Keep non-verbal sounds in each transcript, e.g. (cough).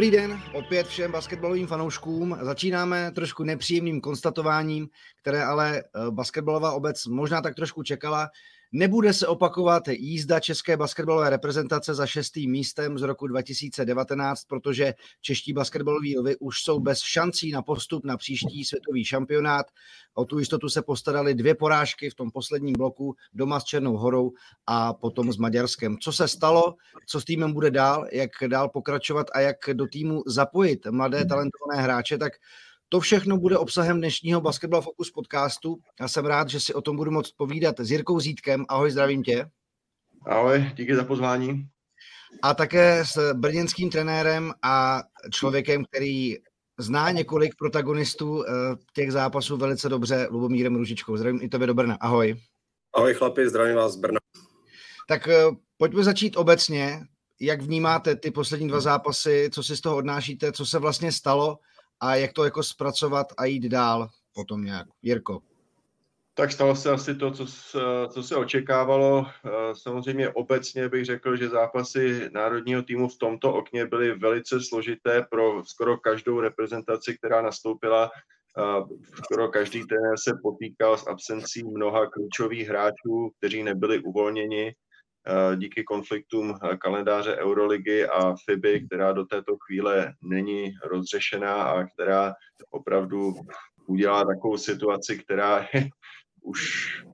Dobrý den, opět všem basketbalovým fanouškům. Začínáme trošku nepříjemným konstatováním, které ale eh, basketbalová obec možná tak trošku čekala. Nebude se opakovat jízda české basketbalové reprezentace za šestým místem z roku 2019, protože čeští basketbaloví lvy už jsou bez šancí na postup na příští světový šampionát. O tu jistotu se postarali dvě porážky v tom posledním bloku doma s Černou horou a potom s Maďarskem. Co se stalo, co s týmem bude dál, jak dál pokračovat a jak do týmu zapojit mladé talentované hráče, tak to všechno bude obsahem dnešního Basketball Focus podcastu. Já jsem rád, že si o tom budu moct povídat s Jirkou Zítkem. Ahoj, zdravím tě. Ahoj, díky za pozvání. A také s brněnským trenérem a člověkem, který zná několik protagonistů eh, těch zápasů velice dobře, Lubomírem Ružičkou. Zdravím i tobě do Brna. Ahoj. Ahoj chlapi, zdravím vás z Brna. Tak eh, pojďme začít obecně. Jak vnímáte ty poslední dva zápasy, co si z toho odnášíte, co se vlastně stalo a jak to jako zpracovat a jít dál potom nějak. Jirko. Tak stalo se asi to, co, co se očekávalo. Samozřejmě obecně bych řekl, že zápasy národního týmu v tomto okně byly velice složité pro skoro každou reprezentaci, která nastoupila. Skoro každý trenér se potýkal s absencí mnoha klíčových hráčů, kteří nebyli uvolněni Eh, díky konfliktům eh, kalendáře Euroligy a FIBY, která do této chvíle není rozřešená a která opravdu udělá takovou situaci, která je (laughs) už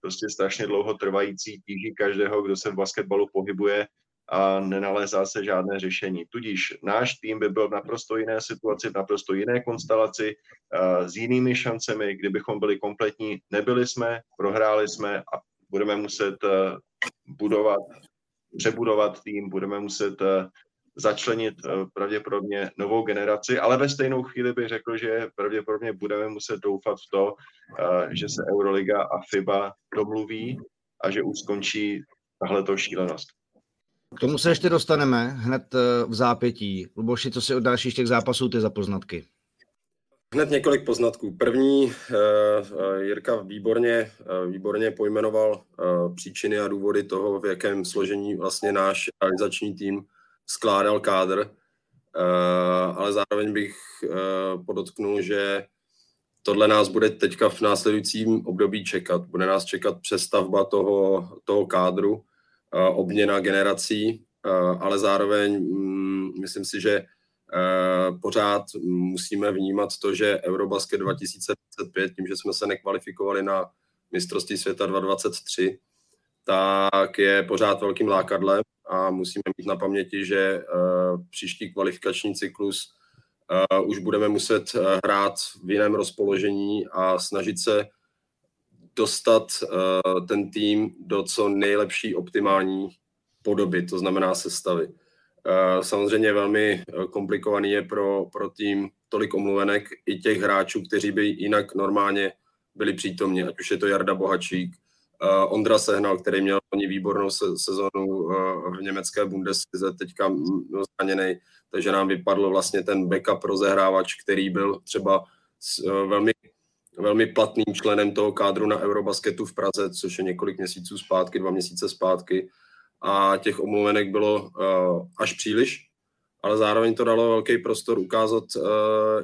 prostě strašně dlouho trvající, tíží každého, kdo se v basketbalu pohybuje a nenalézá se žádné řešení. Tudíž náš tým by byl v naprosto jiné situaci, v naprosto jiné konstelaci, eh, s jinými šancemi, kdybychom byli kompletní. Nebyli jsme, prohráli jsme a budeme muset budovat, přebudovat tým, budeme muset eh, začlenit eh, pravděpodobně novou generaci, ale ve stejnou chvíli bych řekl, že pravděpodobně budeme muset doufat v to, eh, že se Euroliga a FIBA domluví a že už skončí tahle šílenost. K tomu se ještě dostaneme hned v zápětí. Luboši, co si od dalších těch zápasů ty za poznatky? Hned několik poznatků. První, uh, Jirka výborně, uh, výborně pojmenoval příčiny a důvody toho, v jakém složení vlastně náš realizační tým skládal kádr, ale zároveň bych podotknul, že tohle nás bude teďka v následujícím období čekat. Bude nás čekat přestavba toho, toho kádru, obměna generací, ale zároveň um, myslím si, že Eh, pořád musíme vnímat to, že Eurobasket 2025, tím, že jsme se nekvalifikovali na mistrovství světa 2023, tak je pořád velkým lákadlem a musíme mít na paměti, že eh, příští kvalifikační cyklus eh, už budeme muset hrát v jiném rozpoložení a snažit se dostat ten tým do co nejlepší optimální podoby, to znamená sestavy. Eh, samozřejmě velmi eh, komplikovaný je pro, pro tým tolik omluvenek i těch hráčů, kteří by jinak normálně byli přítomni, ať už je to Jarda Bohačík, eh, Ondra Sehnal, který měl oni výbornou sezonu v německé Bundeslize, teďka zraněný, takže nám vypadl vlastně ten backup rozehrávač, který byl třeba velmi, velmi platným členem toho kádru na Eurobasketu v Praze, což je několik měsíců zpátky, dva měsíce zpátky a těch omluvenek bylo uh, až příliš, ale zároveň to dalo velký prostor ukázat uh,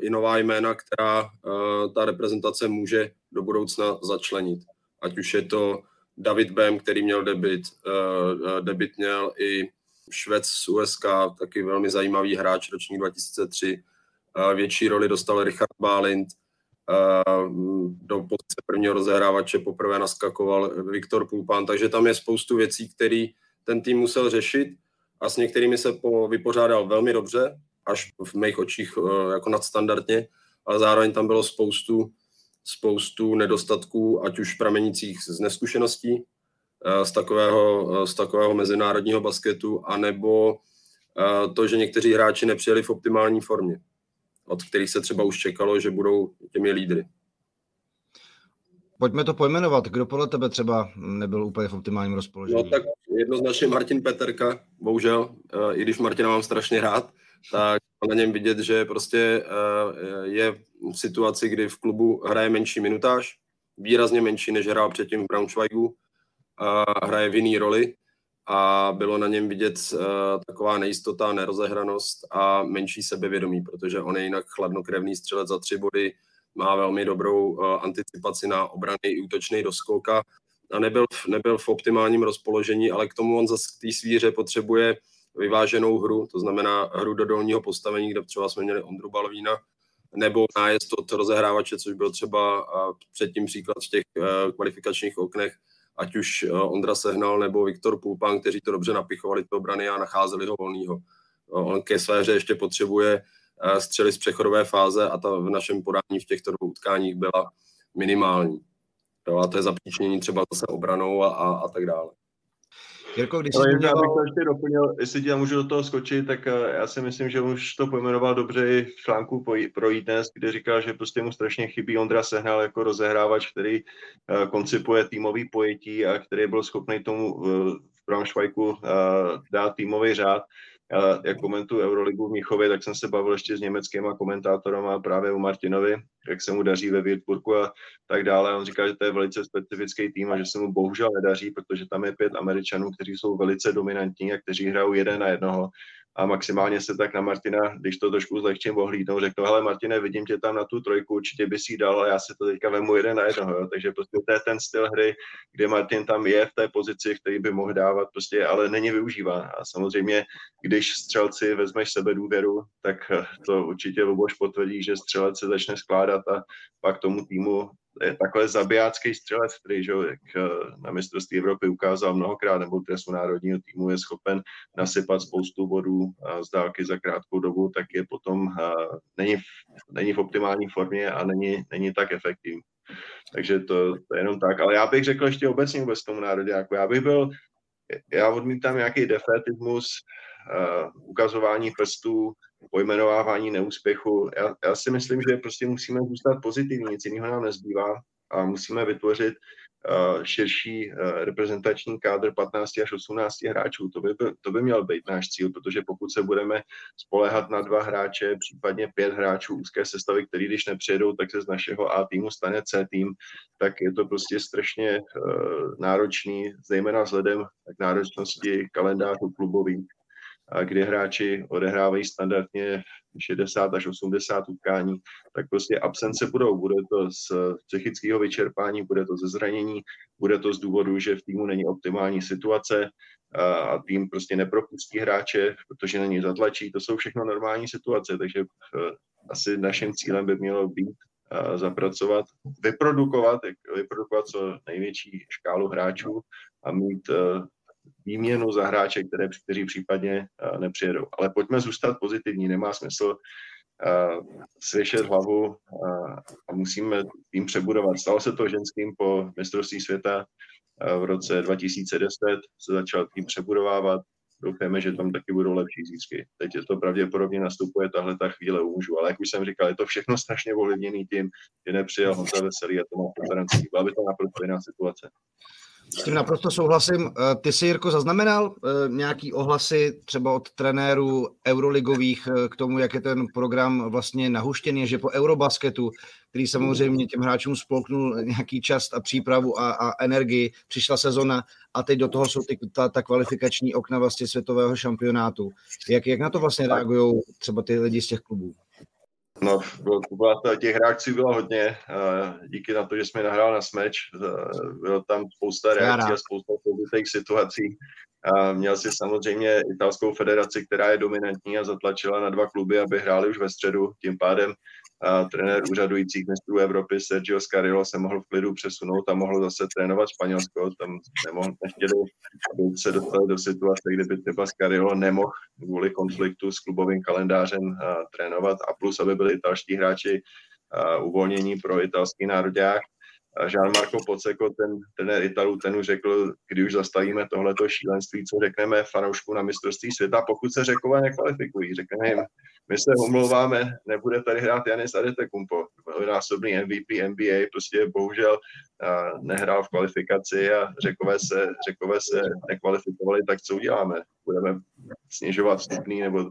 i nová jména, která uh, ta reprezentace může do budoucna začlenit. Ať už je to David Bem, který měl debit, debit měl i Švec z USK, taky velmi zajímavý hráč ročník 2003. Uh, větší roli dostal Richard Bálint, do pozice prvního rozehrávače poprvé naskakoval Viktor Pulpán, takže tam je spoustu věcí, které ten tým musel řešit a s některými se po, vypořádal velmi dobře, až v mých očích eh, jako nadstandardně, ale zároveň tam bylo spoustu, spoustu nedostatků, ať už pramenících z neskušeností, eh, z takového, eh, z takového mezinárodního basketu, anebo to, že někteří hráči nepřijeli v optimální formě, od kterých se třeba už čekalo, že budou těmi lídry. Pojďme to pojmenovat. Kdo podle tebe třeba nebyl úplně v optimálním rozpoložení? No tak jednoznačně Martin Peterka, bohužel, eh, i když Martina mám strašně rád, tak na něm vidět, že prostě eh, je v situaci, kdy v klubu hraje menší minutáž, výrazně menší, než hrál předtím v Braunschweigu, hraje v jiný roli a bylo na něm vidět uh, taková nejistota, nerozehranost a menší sebevědomí, protože on je jinak chladnokrevný střelec za tři body, má velmi dobrou anticipaci na obrany i útočný doskoka a nebyl, nebyl v optimálním rozpoložení, ale k tomu on zase k té svíře potřebuje vyváženou hru, to znamená hru do dolního postavení, kde třeba jsme měli Ondru Balvína, nebo nájezd od rozehrávače, což byl třeba předtím příklad v těch e, kvalifikačních oknech, ať už e, Ondra Sehnal nebo Viktor Pulpan, kteří to dobře napichovali do obrany a nacházeli ho volného. On ke své hře ještě potřebuje střely z přechodové fáze a ta v našem podání v těchto dvou utkáních byla minimální. Jo, a to je zapříčnění třeba zase obranou a, a, a tak dále. Jirko, když Ale já bych to ještě doplnil, jestli ti můžu do toho skočit, tak eh, já si myslím, že už to pojmenoval dobře i v článku pro dnes, kde říkal, že prostě mu strašně chybí Ondra Sehnal jako rozehrávač, který uh, koncipuje týmový pojetí a který byl schopný tomu uh, v Braunschweigu dát týmový řád já, jak komentuju Euroligu v Míchově, tak jsem se bavil ještě s německými komentátorama právě u Martinovi, jak se mu daří ve Würzburgu a tak dále. On říká, že to je velice specifický tým a že se mu bohužel nedaří, protože tam je pět Američanů, kteří jsou velice dominantní a kteří hrajou jeden na jednoho a maximálně se tak na Martina, když to trošku zlehčím ohlídnou, řekl, hele Martine, vidím tě tam na tu trojku, určitě by si dal, a já si to teďka vemu jeden na jednoho, jo. takže prostě to je ten styl hry, kde Martin tam je v té pozici, který by mohl dávat, prostě, ale není využíván. A samozřejmě, když střelci vezmeš sebe důvěru, tak to určitě Luboš potvrdí, že střelec se začne skládat a pak tomu týmu je takhle zabijácký střelec, který že, jak eh, na mistrovství Evropy ukázal mnohokrát, nebo trestu národního týmu je schopen nasypat spoustu bodů z dálky za krátkou dobu, tak je potom eh, není, není v optimální formě a není, není tak efektivní. Takže to, to je jenom tak. Ale já bych řekl ještě obecně vůbec tomu národě, jako já bych byl, já odmítám nějaký defetismus, uh, ukazování prstů, pojmenovávání neúspěchu. Já, já si myslím, že prostě musíme zůstat pozitivní, nic jiného nám nezbývá a musíme vytvořit uh, širší uh, reprezentační kádr 15 až 18 hráčů. To by, to by měl být náš cíl, protože pokud se budeme spolehat na dva hráče, případně pět hráčů úzké sestavy, který když nepřijedou, tak se z našeho A týmu stane C tým, tak je to prostě strašně uh, náročný, zejména vzhledem k náročnosti kalendářů klubových kdy hráči odehrávají standardně 60 až 80 utkání, tak prostě absence budou. Bude to z psychického vyčerpání, bude to ze zranění, bude to z důvodu, že v týmu není optimální situace a tým prostě nepropustí hráče, protože není zatlačí. To jsou všechno normální situace, takže eh, asi naším cílem by mělo být eh, zapracovat, vyprodukovat, vyprodukovat co největší škálu hráčů a mít eh, výměnu za hráče, které, kteří případně uh, nepřijedou. Ale pojďme zůstat pozitivní, nemá smysl uh, svěšet hlavu uh, a musíme tým přebudovat. Stalo se to ženským po mistrovství světa v roce 2010, se začal tým přebudovávat, doufáme, že tam taky budou lepší zítřky. Teď je to pravděpodobně nastupuje tahle ta chvíle u mužů, ale jak už jsem říkal, je to všechno strašně ovlivněný tím, že nepřijel Honza Veselý a to má konferenci. Byla by to naprosto jiná situace. S tím naprosto souhlasím. Eh, ty jsi, Jirko, zaznamenal eh, nějaký ohlasy třeba od trenérů euroligových eh, k tomu, jak je ten program vlastně nahuštěný, že po Eurobasketu, který samozřejmě těm hráčům spolknul nějaký čas a přípravu a, a energii, přišla sezona a teď do toho jsou ty, ta, ta kvalifikační okna vlastně světového šampionátu. Jak, jak na to vlastně reagují třeba ty lidi z těch klubů? No, bylo, byla to, těch reakcí bylo hodně. Díky na to, že jsme nahrál na smeč, bylo tam spousta reakcí a spousta pobytých situací. Měl si samozřejmě italskou federaci, která je dominantní a zatlačila na dva kluby, aby hráli už ve středu. Tím pádem trenér úřadujících mistrů Evropy Sergio Scarillo se mohl v klidu přesunout a mohl zase trénovat Španělsko. Tam nemohl, nechtěli, aby se dostali do situace, kde by třeba Scarillo nemohl kvůli konfliktu s klubovým kalendářem a, trénovat a plus, aby byli italští hráči a, uvolnění pro italský národák. Jean-Marco Poceko, ten trenér Italů, ten už řekl, kdy už zastavíme tohleto šílenství, co řekneme fanoušku na mistrovství světa, pokud se řekové nekvalifikují. Řekneme jim, my se omlouváme, nebude tady hrát Janis Adetokounmpo, násobný MVP NBA, prostě bohužel nehrál v kvalifikaci a řekové se, řekové se nekvalifikovali, tak co uděláme? Budeme snižovat vstupný nebo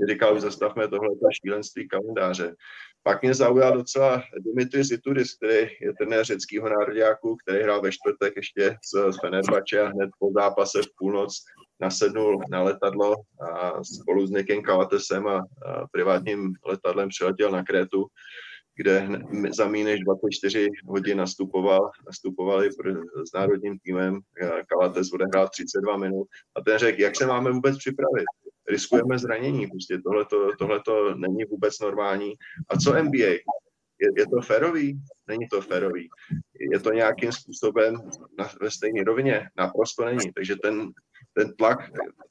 že říkal, už zastavme tohle šílenství kalendáře. Pak mě zaujal docela Dimitris Itudis, který je trenér řeckého národňáku, který hrál ve čtvrtek ještě s Fenerbahce a hned po zápase v půlnoc nasednul na letadlo a spolu s Nikem Kalatesem a, a privátním letadlem přiletěl na Krétu, kde za méně než 24 hodin nastupoval, nastupovali s národním týmem. Kalates odehrál 32 minut a ten řekl, jak se máme vůbec připravit riskujeme zranění. Prostě tohle to není vůbec normální. A co NBA? Je, je to férový? Není to férový. Je to nějakým způsobem na, ve stejné rovině? Naprosto není. Takže ten, ten tlak,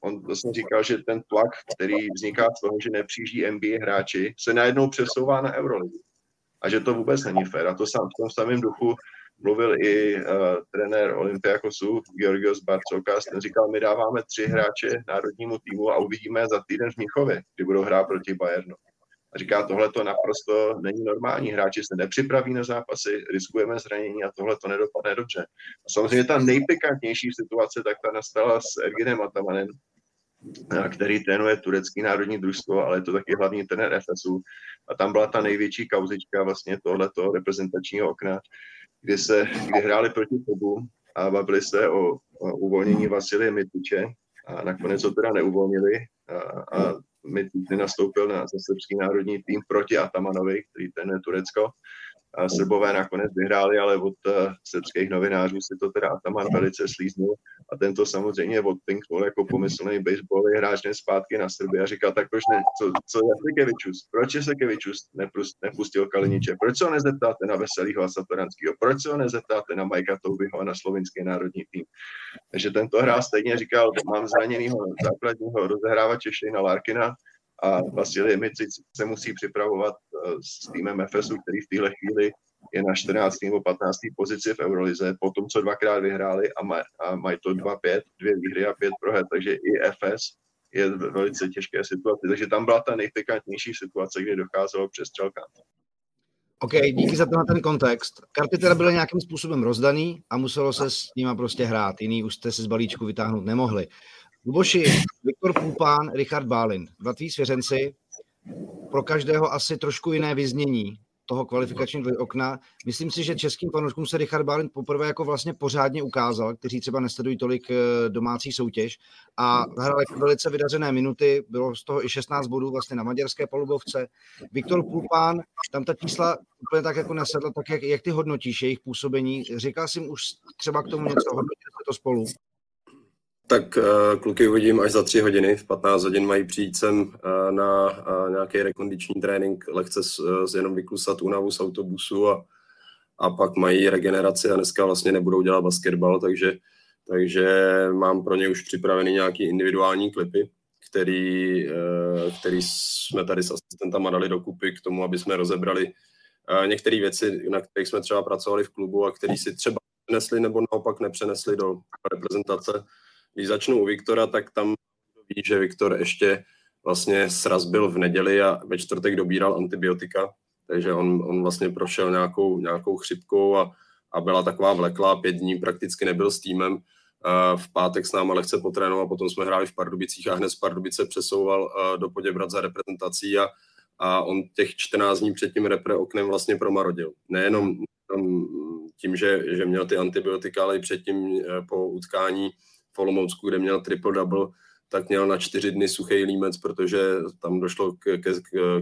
on vlastně říkal, že ten tlak, který vzniká z toho, že nepřijíždí NBA hráči, se najednou přesouvá na Euroligu. A že to vůbec není fér. A to sám v tom samém duchu mluvil i uh, trenér Olympiakosu Georgios Barcokas, ten říkal, my dáváme tři hráče národnímu týmu a uvidíme za týden v Mnichově, kdy budou hrát proti Bayernu. A říká, tohle to naprosto není normální. Hráči se nepřipraví na zápasy, riskujeme zranění a tohle to nedopadne dobře. A samozřejmě ta nejpikantnější situace, tak ta nastala s Erginem Atamanem, který trénuje turecký národní družstvo, ale je to taky hlavní trenér FSU. A tam byla ta největší kauzička vlastně tohleto reprezentačního okna, kdy, se, kdy hráli proti Fobu a bavili se o, o uvolnění Vasilie Mitiče a nakonec ho teda neuvolnili a, a Mitič nastoupil na, za srbský národní tým proti Atamanovi, který ten je Turecko Srbové nakonec vyhráli, ale od uh, srbských novinářů si to teda Ataman velice slíznul. A tento samozřejmě od Pinknul jako pomyslný baseballový hráč zpátky na Srby a říkal, tak proč ne, co, co je Kevičus, proč je Kevičus nepustil Kaliniče, proč se ho nezeptáte na Veselýho a Satoranského, proč se ho nezeptáte na Majka Toubyho a na slovinský národní tým. Takže tento hráč stejně říkal, mám zraněného základního rozehrávače Shane Larkina, a Vasilij Micic se musí připravovat eh, s týmem FSU, který v téhle chvíli je na 14. nebo 15. pozici v Eurolize, po tom, co dvakrát vyhráli a, maj, a mají to 2-5, dvě výhry a pět proher, takže i FS je v velice těžké situaci. Takže tam byla ta nejpikantnější situace, kdy docházelo k přestřelkám. OK, díky za tenhle ten kontext. Karty teda byly nějakým způsobem rozdaný a muselo se s nima prostě hrát. Jiný už jste se z balíčku vytáhnout nemohli. Luboši, Viktor Půpán, Richard Bálin, dva tví svěřenci, pro každého asi trošku jiné vyznění toho kvalifikačního okna. Myslím si, že českým fanouškům se Richard Bálin poprvé jako vlastně pořádně ukázal, kteří třeba nesledují tolik eh, domácí soutěž a hrál jako velice vydařené minuty, bylo z toho i 16 bodů vlastně na maďarské palubovce. Viktor Pulpán, tam ta čísla úplně tak jako nesedla, tak jak, jak ty hodnotíš jejich působení? Říkal jsem už třeba k tomu něco, hodnotil to spolu? Tak uh, kluky uvidím až za tři hodiny. V 15 hodin mají přijít sem uh, na uh, nějaký rekondiční trénink, lehce s, uh, jenom vyklusat únavu z autobusu a, a pak mají regeneraci a dneska vlastně nebudou dělat basketbal, takže, takže mám pro ně už připravený nějaký individuální klipy, který, který jsme tady s asistentama dali dokupy k tomu, aby jsme rozebrali některé věci, na kterých jsme třeba pracovali v klubu a který si třeba přenesli nebo naopak nepřenesli do reprezentace když začnu u Viktora, tak tam ví, že Viktor ještě vlastně sraz byl v neděli a ve čtvrtek dobíral antibiotika, takže on, on vlastně prošel nějakou, nějakou chřipkou a, a byla taková vleklá, pět dní prakticky nebyl s týmem. V pátek s náma lehce potrénoval, potom jsme hráli v Pardubicích a hned z Pardubice přesouval do Poděbrat za reprezentací a, a on těch 14 dní před tím repre oknem vlastně promarodil. Nejenom tím, že, že měl ty antibiotika, ale i předtím e, po utkání v Olomoucku, kde měl triple-double, tak měl na čtyři dny suchý límec, protože tam došlo ke, ke,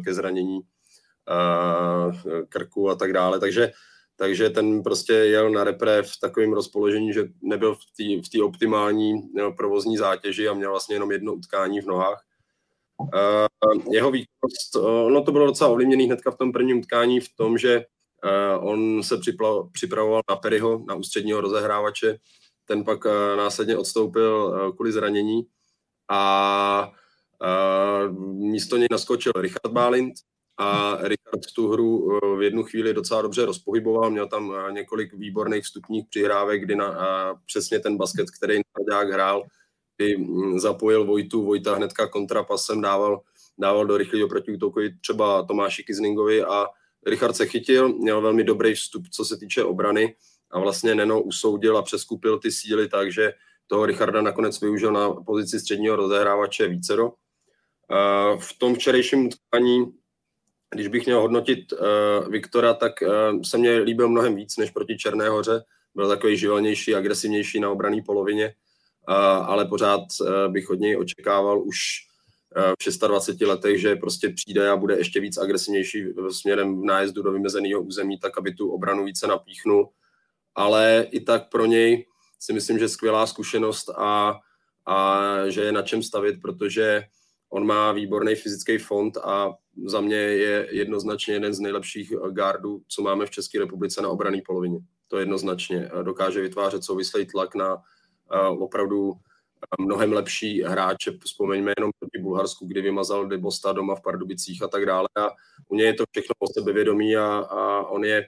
ke zranění uh, krku a tak dále. Takže, takže ten prostě jel na repre v takovém rozpoložení, že nebyl v té optimální provozní zátěži a měl vlastně jenom jedno utkání v nohách. Uh, jeho výkonnost, no to bylo docela ovlivněný hnedka v tom prvním utkání v tom, že uh, on se připravoval na Perryho, na ústředního rozehrávače, ten pak eh, následně odstoupil eh, kvůli zranění a eh, místo něj naskočil Richard Bálint a Richard tu hru v jednu chvíli docela dobře rozpohyboval, měl tam několik výborných vstupních přihrávek, kdy na, přesně ten basket, který Nardák hrál, kdy hm, zapojil Vojtu, Vojta hnedka kontrapasem dával, dával do rychlého protiútoku třeba Tomáši Kizningovi a Richard se chytil, měl velmi dobrý vstup, co se týče obrany a vlastně Neno usoudil a přeskupil ty síly tak, že toho Richarda nakonec využil na pozici středního rozehrávače vícero. v tom včerejším utkání, když bych měl hodnotit Viktora, tak se mně líbil mnohem víc než proti Černé hoře. Byl takový živelnější, agresivnější na obrané polovině, ale pořád bych od něj očekával už v 26 letech, že prostě přijde a bude ještě víc agresivnější směrem v nájezdu do vymezeného území, tak aby tu obranu více napíchnul. Ale i tak pro něj si myslím, že skvělá zkušenost a, a že je na čem stavit, protože on má výborný fyzický fond a za mě je jednoznačně jeden z nejlepších gardů, co máme v České republice na obrané polovině. To jednoznačně. Dokáže vytvářet souvislý tlak na opravdu mnohem lepší hráče. Vzpomeňme jenom proti Bulharsku, kdy vymazal Debosta doma v Pardubicích a tak dále. A u něj je to všechno o sebevědomí a, a on je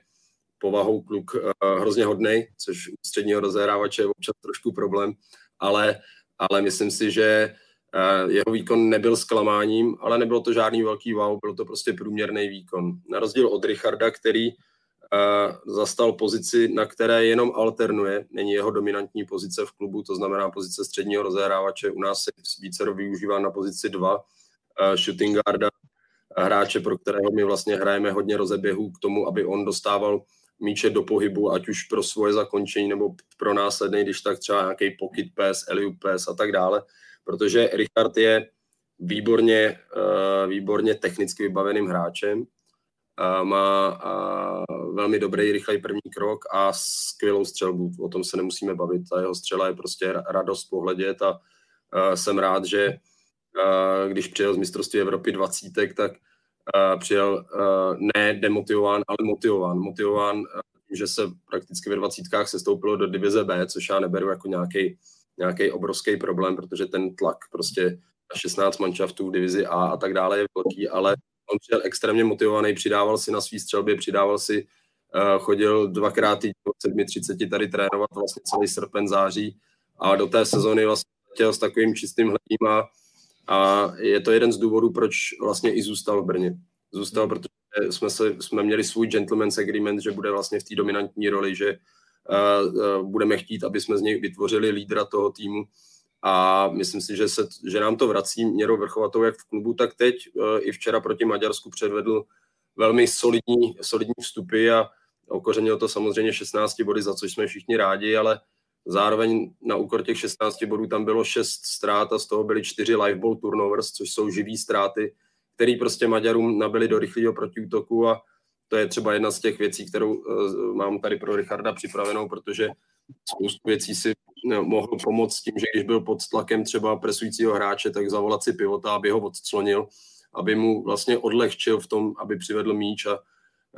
povahou kluk uh, hrozně hodnej, což u středního rozehrávače je občas trošku problém, ale, ale myslím si, že uh, jeho výkon nebyl zklamáním, ale nebylo to žádný velký wow, byl to prostě průměrný výkon. Na rozdíl od Richarda, který zastal pozici, na které jenom alternuje, není jeho dominantní pozice v klubu, to znamená pozice středního rozehrávače. U nás se více využívá na pozici 2 shooting guarda, hráče, pro kterého my vlastně hrajeme hodně rozeběhů k tomu, aby on dostával míče do pohybu, ať už pro svoje zakončení nebo pro následný, když tak třeba nějaký pocket pass, alley pass a tak dále, protože Richard je výborně, výborně technicky vybaveným hráčem, má velmi dobrý, rychlej první krok a skvělou střelbu. O tom se nemusíme bavit. Ta jeho střela je prostě radost pohledět a jsem rád, že když přijel z mistrovství Evropy 20, tak přijel ne demotivován, ale motivován. Motivován tím, že se prakticky ve 20 se stoupilo do divize B, což já neberu jako nějaký nějaký obrovský problém, protože ten tlak prostě 16 manšaftů v divizi A a tak dále je velký, ale on přijel extrémně motivovaný, přidával si na svý střelbě, přidával si, chodil dvakrát týdně od 7.30 tady trénovat vlastně celý srpen, září a do té sezony vlastně chtěl s takovým čistým hledím a, a je to jeden z důvodů, proč vlastně i zůstal v Brně. Zůstal, protože jsme, se, jsme měli svůj gentleman's agreement, že bude vlastně v té dominantní roli, že uh, uh, budeme chtít, aby jsme z něj vytvořili lídra toho týmu a myslím si, že, se, že nám to vrací měrou vrchovatou jak v klubu, tak teď e, i včera proti Maďarsku předvedl velmi solidní, solidní vstupy a okořenil to samozřejmě 16 body, za což jsme všichni rádi, ale zároveň na úkor těch 16 bodů tam bylo 6 ztrát a z toho byly 4 live ball turnovers, což jsou živý ztráty, který prostě Maďarům nabili do rychlého protiútoku a to je třeba jedna z těch věcí, kterou uh, mám tady pro Richarda připravenou, protože spoustu věcí si no, mohl pomoct tím, že když byl pod tlakem třeba presujícího hráče, tak zavolat si pivota, aby ho odclonil, aby mu vlastně odlehčil v tom, aby přivedl míč a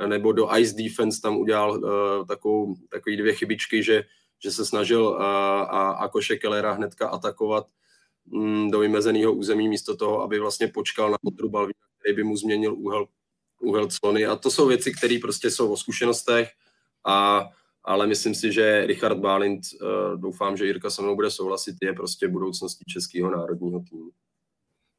nebo do ice defense tam udělal uh, takovou, takový dvě chybičky, že, že se snažil uh, a, a Koše Kellera hnedka atakovat um, do vymezeného území místo toho, aby vlastně počkal na kontru Balvína, který by mu změnil úhel, úhel clony. A to jsou věci, které prostě jsou o zkušenostech a ale myslím si, že Richard Bálint, uh, doufám, že Jirka se mnou bude souhlasit, je prostě budoucností českého národního týmu.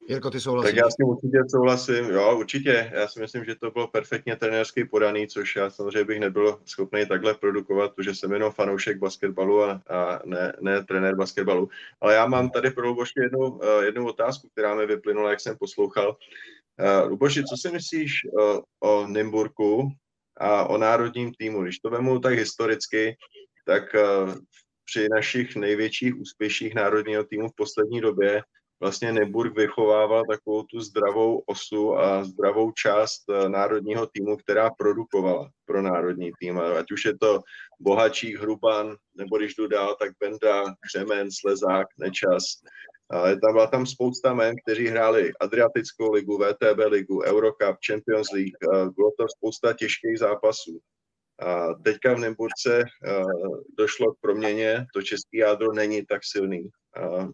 Jirko, ty souhlasíš? Tak já s tím určitě souhlasím, jo, určitě. Já si myslím, že to bylo perfektně trenérsky podaný, což já samozřejmě bych nebyl schopný takhle produkovat, protože jsem jenom fanoušek basketbalu a, a ne, ne trenér basketbalu. Ale já mám tady pro Luboši jednu, uh, jednu otázku, která mi vyplynula, jak jsem poslouchal. Uh, Luboši, co si myslíš uh, o Nymburku a o národním týmu. Když to vemu tak historicky, tak eh, při našich největších úspěších národního týmu v poslední době vlastně Neburg vychovával takovou tu zdravou osu a zdravou část eh, národního týmu, která produkovala pro národní tým. Ať už je to Bohačík, Hruban, nebo když jdu dál, tak Benda, Křemen, Slezák, Nečas. Ale tam byla tam spousta men, kteří hráli Adriatickou ligu, VTB ligu, Eurocup, Champions League. Bylo to spousta těžkých zápasů. A teďka v Nymburce došlo k proměně, to český jádro není tak silný,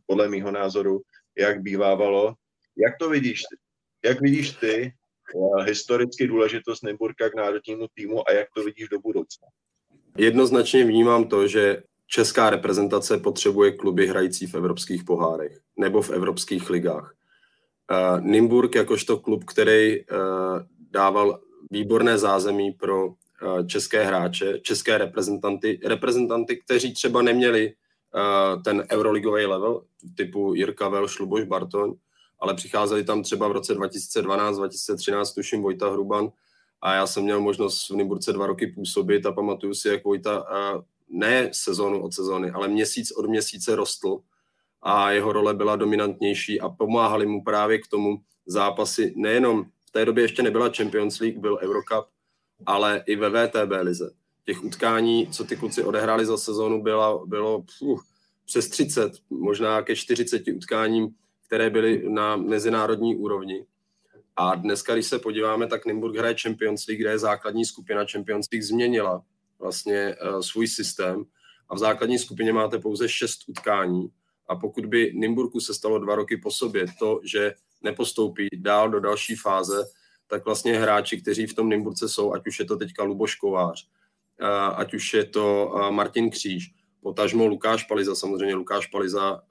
podle mýho názoru, jak bývávalo. Jak to vidíš ty? Jak vidíš ty historicky důležitost Nymburka k národnímu týmu a jak to vidíš do budoucna? Jednoznačně vnímám to, že česká reprezentace potřebuje kluby hrající v evropských pohárech nebo v evropských ligách. Uh, Nymburk jakožto klub, který uh, dával výborné zázemí pro české hráče, české reprezentanty, reprezentanty, kteří třeba neměli ten euroligový level typu Jirka Vel, Šluboš, Bartoň, ale přicházeli tam třeba v roce 2012, 2013, tuším Vojta Hruban, a já jsem měl možnost v Nymburce dva roky působit a pamatuju si, jak Vojta ne sezónu od sezóny, ale měsíc od měsíce rostl a jeho role byla dominantnější a pomáhali mu právě k tomu zápasy nejenom v té době ještě nebyla Champions League, byl Eurocup, ale i ve VTB lize. Těch utkání, co ty kluci odehráli za sezónu, bylo, bylo pfuh, přes 30, možná ke 40 utkáním, které byly na mezinárodní úrovni. A dneska, když se podíváme, tak Nymburk hraje Champions League, kde je základní skupina Champions League změnila vlastně uh, svůj systém a v základní skupině máte pouze šest utkání a pokud by Nymburku se stalo dva roky po sobě to, že nepostoupí dál do další fáze, tak vlastně hráči, kteří v tom Nymburce jsou, ať už je to teďka Luboš Kovář, ať už je to uh, Martin Kříž, potažmo Lukáš Paliza, samozřejmě Lukáš Paliza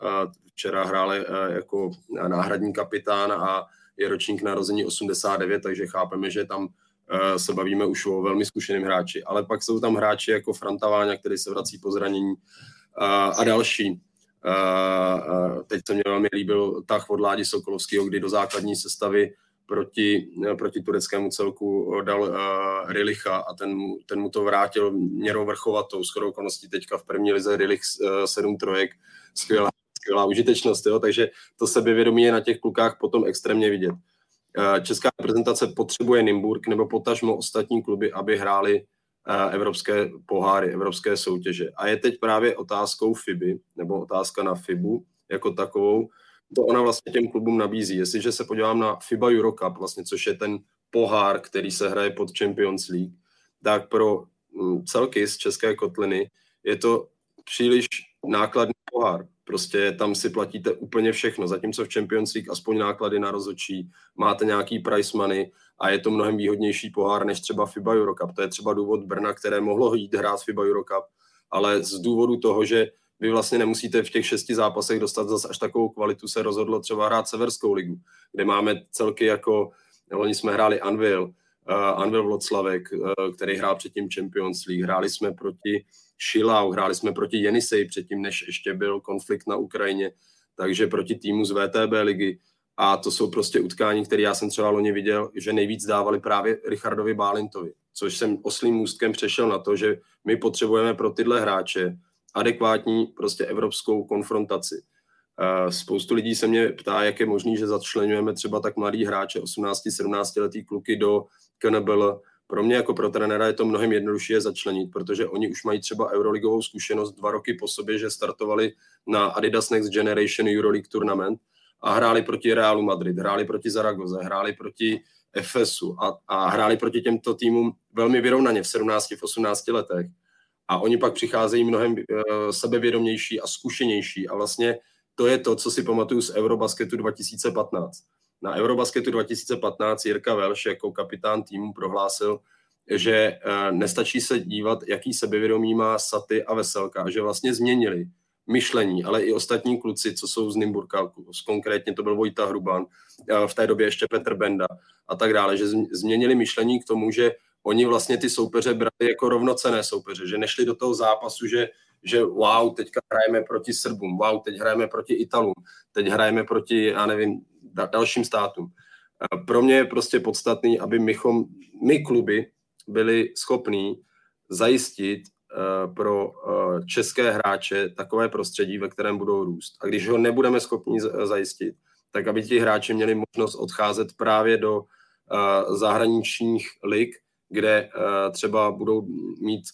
včera hrál jako náhradní kapitán a je ročník narození 89, takže chápeme, že tam eh, se bavíme už o velmi zkušeným hráči. Ale pak jsou tam hráči jako Franta Váňa, který se vrací po zranění eh, a další. Eh, teď se mě velmi líbil tah od Ládi Sokolovského, kdy do základní sestavy proti, proti tureckému celku dal uh, Rilicha a ten, ten mu to vrátil měrou vrchovatou. Skoro okolností teďka v první lize Rilich uh, sedm trojek, skvělá skvělá užitečnost, jo? takže to sebevědomí je na těch klukách potom extrémně vidět. Eh, česká reprezentace potřebuje Nymburk nebo potažmo ostatní kluby, aby hráli eh, evropské poháry, evropské soutěže. A je teď právě otázkou FIBy, nebo otázka na FIBu jako takovou, to ona vlastně těm klubům nabízí. Jestliže se podívám na FIBA Eurocup, vlastně, což je ten pohár, který se hraje pod Champions League, tak pro hm, celky z České kotliny je to příliš nákladný pohár. Prostě tam si platíte úplně všechno, zatímco v Champions League aspoň náklady na rozhodčí, máte nějaký price money a je to mnohem výhodnější pohár než třeba FIBA Eurocup. To je třeba důvod Brna, které mohlo jít hrát FIBA Eurocup, ale z důvodu toho, že vy vlastně nemusíte v těch šesti zápasech dostat zase až takovou kvalitu, se rozhodlo třeba hrát Severskou ligu, kde máme celky jako, loni jsme hráli Anvil, uh, Anvil Vloclavek, uh, který hrál předtím Champions League, hráli jsme proti Šilau, hráli jsme proti Jenisej předtím, než ještě byl konflikt na Ukrajině, takže proti týmu z VTB ligy. A to jsou prostě utkání, které já jsem třeba loni viděl, že nejvíc dávali právě Richardovi Bálintovi. Což jsem oslým můstkem přešel na to, že my potřebujeme pro tyhle hráče adekvátní prostě evropskou konfrontaci. Spoustu lidí se mě ptá, jak je možné, že začlenujeme třeba tak mladý hráče, 18-17 letý kluky do KNBL, pro mě jako pro trenéra je to mnohem jednodušší je začlenit, protože oni už mají třeba euroligovou zkušenost dva roky po sobě, že startovali na Adidas Next Generation Euroleague Tournament a hráli proti Realu Madrid, hráli proti Zaragoze, hráli proti FSu a, a hráli proti těmto týmům velmi vyrovnaně v 17, v 18 letech. A oni pak přicházejí mnohem uh, sebevědomější a zkušenější. A vlastně to je to, co si pamatuju z Eurobasketu 2015 na Eurobasketu 2015 Jirka Velš jako kapitán týmu prohlásil, že eh, nestačí se dívat, jaký sebevědomí má Saty a Veselka, že vlastně změnili myšlení, ale i ostatní kluci, co jsou z Nymburka, konkrétně to byl Vojta Hruban, eh, v té době ještě Petr Benda a tak dále, že změnili myšlení k tomu, že oni vlastně ty soupeře brali jako rovnocené soupeře, že nešli do toho zápasu, že, že wow, teďka hrajeme proti Srbům, wow, teď hrajeme proti Italům, teď hrajeme proti, já nevím, dalším státům. Pro mě je prostě podstatný, aby mychom, my kluby byli schopní zajistit uh, pro uh, české hráče takové prostředí, ve kterém budou růst. A když ho nebudeme schopni zajistit, tak aby ti hráči měli možnost odcházet právě do zahraničních lig, kde třeba budou mít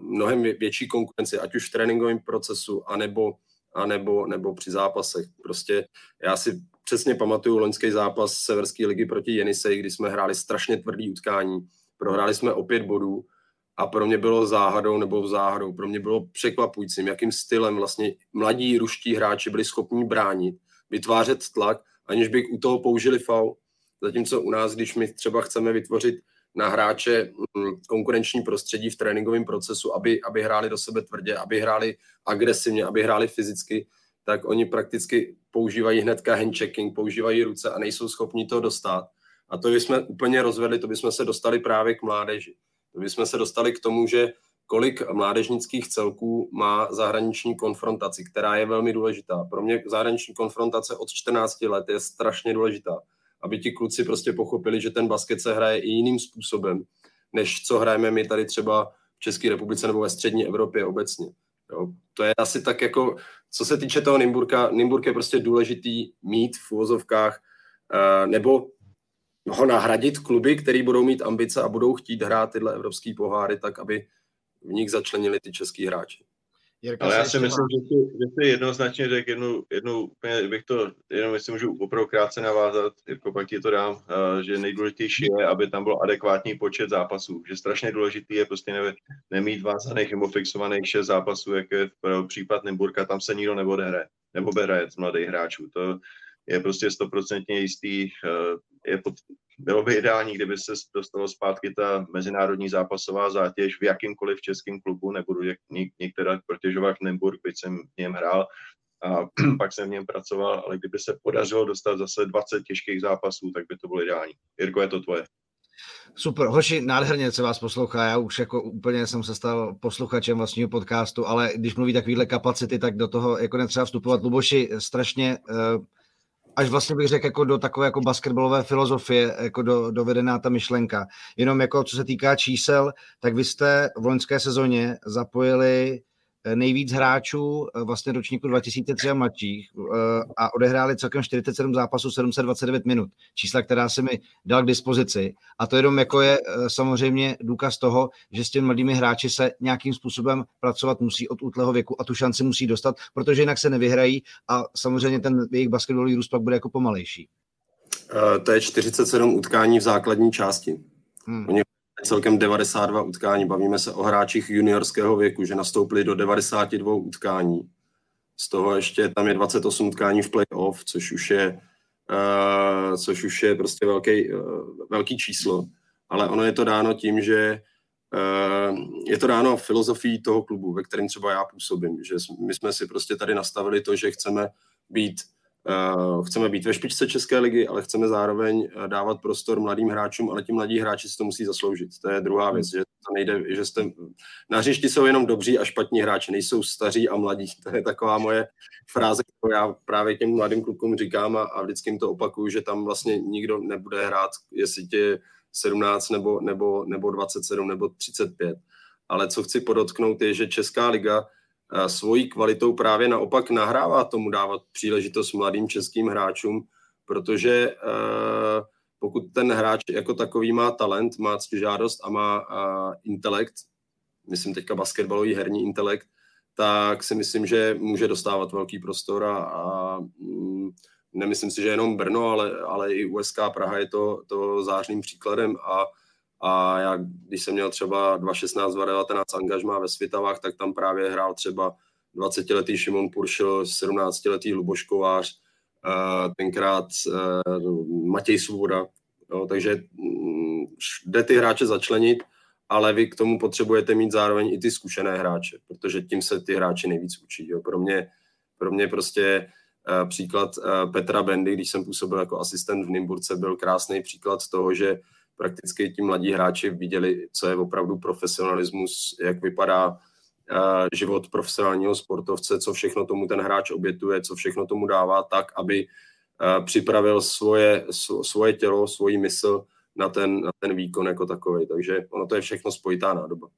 mnohem větší konkurenci, ať už v tréninkovém procesu, anebo a nebo, při zápasech. Prostě já si přesně pamatuju loňský zápas Severské ligy proti Jenisej, kdy jsme hráli strašně tvrdý utkání. Prohráli jsme o pět bodů a pro mě bylo záhadou nebo záhadou, pro mě bylo překvapujícím, jakým stylem vlastně mladí ruští hráči byli schopni bránit, vytvářet tlak, aniž by u toho použili faul. Zatímco u nás, když my třeba chceme vytvořit na hráče mm, konkurenční prostředí v tréninkovém procesu, aby, aby hráli do sebe tvrdě, aby hráli agresivně, aby hráli fyzicky, tak oni prakticky používají hnedka handchecking, používají ruce a nejsou schopni to dostat. A to bychom úplně rozvedli, to bychom se dostali právě k mládeži. To bychom se dostali k tomu, že kolik mládežnických celků má zahraniční konfrontaci, která je velmi důležitá. Pro mě zahraniční konfrontace od 14 let je strašně důležitá, aby ti kluci prostě pochopili, že ten basket se hraje i jiným způsobem, než co hrajeme my tady třeba v České republice nebo ve střední Evropě obecně. Jo. To je asi tak jako, co se týče toho Nymburka, Nymburk je prostě důležitý mít v úvozovkách uh, nebo ho nahradit kluby, který budou mít ambice a budou chtít hrát tyhle evropské poháry tak, aby v nich začlenili ty český hráči. Jirka Ale já si myslím, že si, že si jednoznačně řekl jednu, jednu úplně, bych to, jenom jestli můžu opravdu krátce navázat, jako pak ti to dám, uh, že nejdůležitější je, aby tam byl adekvátní počet zápasů. Že strašně důležitý je prostě ne, nemít vázaných nebo fixovaných šest zápasů, jak je v případ Nymburka, tam se nikdo neodehraje, nebo hraje z mladých hráčů. To je prostě stoprocentně jistý, uh, je pod, bylo by ideální, kdyby se dostalo zpátky ta mezinárodní zápasová zátěž v jakýmkoliv českém klubu, nebudu něk, některá protěžovat Nymburk, byť jsem v něm hrál, a (clears throat) pak jsem v něm pracoval, ale kdyby se podařilo dostat zase 20 těžkých zápasů, tak by to bylo ideální. Jirko, je to tvoje. Super, hoši, nádherně se vás poslouchá, já už jako úplně jsem se stal posluchačem vlastního podcastu, ale když mluví takovýhle kapacity, tak do toho jako netřeba vstupovat. Luboši, strašně uh, až vlastně bych řekl jako do takové jako basketbalové filozofie, jako do, dovedená ta myšlenka. Jenom jako co se týká čísel, tak vy jste v loňské sezóně zapojili nejvíc hráčů eh, vlastně ročníku 2003 a mladších eh, a odehráli celkem 47 zápasů, 729 minut. Čísla, která se mi dal k dispozici. A to jenom jako je eh, samozřejmě důkaz toho, že s těmi mladými hráči se nějakým způsobem pracovat musí od útlého věku a tu šanci musí dostat, protože jinak se nevyhrají a samozřejmě ten jejich basketbalový růst pak bude jako pomalejší. To je 47 utkání v základní části. Hmm. Oni celkem 92 utkání. Bavíme se o hráčích juniorského věku, že nastoupili do 92 utkání. Z toho ještě tam je 28 utkání v playoff, což už je, uh, což už je prostě velký, uh, velký číslo. Ale ono je to dáno tím, že uh, je to dáno filozofií toho klubu, ve kterém třeba já působím. Že my jsme si prostě tady nastavili to, že chceme být chceme být ve špičce České ligy, ale chceme zároveň eh, dávat prostor mladým hráčům, ale ti mladí hráči si to musí zasloužit. To je druhá věc, že to nejde, že jste, na hřišti jsou jenom dobří a špatní hráči, nejsou staří a mladí. To je taková moje fráze, kterou já právě těm mladým klukům říkám a, a vždycky jim to opakuju, že tam vlastně nikdo nebude hrát, jestli tě 17 nebo, nebo, nebo 27 nebo 35. Ale co chci podotknout je, že Česká liga svojí kvalitou právě naopak nahrává tomu dávat příležitost mladým českým hráčům, protože eh, pokud ten hráč jako takový má talent, má žádost a má intelekt, myslím teďka basketbalový herní intelekt, tak si myslím, že může dostávat velký prostor a, a mm, nemyslím si, že jenom Brno, ale, ale i USK Praha je to, to zářným příkladem a a já, když jsem měl třeba 2016, 2019 angažmá ve Svitavách, tak tam právě hrál třeba 20-letý Šimon Puršil, 17-letý Luboš Kovář, tenkrát Matěj Svoboda. Jo, takže mm, jde ty hráče začlenit, ale vy k tomu potřebujete mít zároveň i ty zkušené hráče, protože tím se ty hráči nejvíc učí. Jo. Pro, mě, pro mě prostě příklad Petra Bendy, když jsem působil jako asistent v Nymburce, byl krásný příklad toho, že prakticky ti mladí hráči viděli, co je opravdu profesionalismus, jak vypadá uh, život profesionálního sportovce, co všechno tomu ten hráč obětuje, co všechno tomu dává tak, aby uh, připravil svoje, svoje tělo, svoji mysl na ten, na ten výkon jako takový. Takže ono to je všechno spojitá nádoba.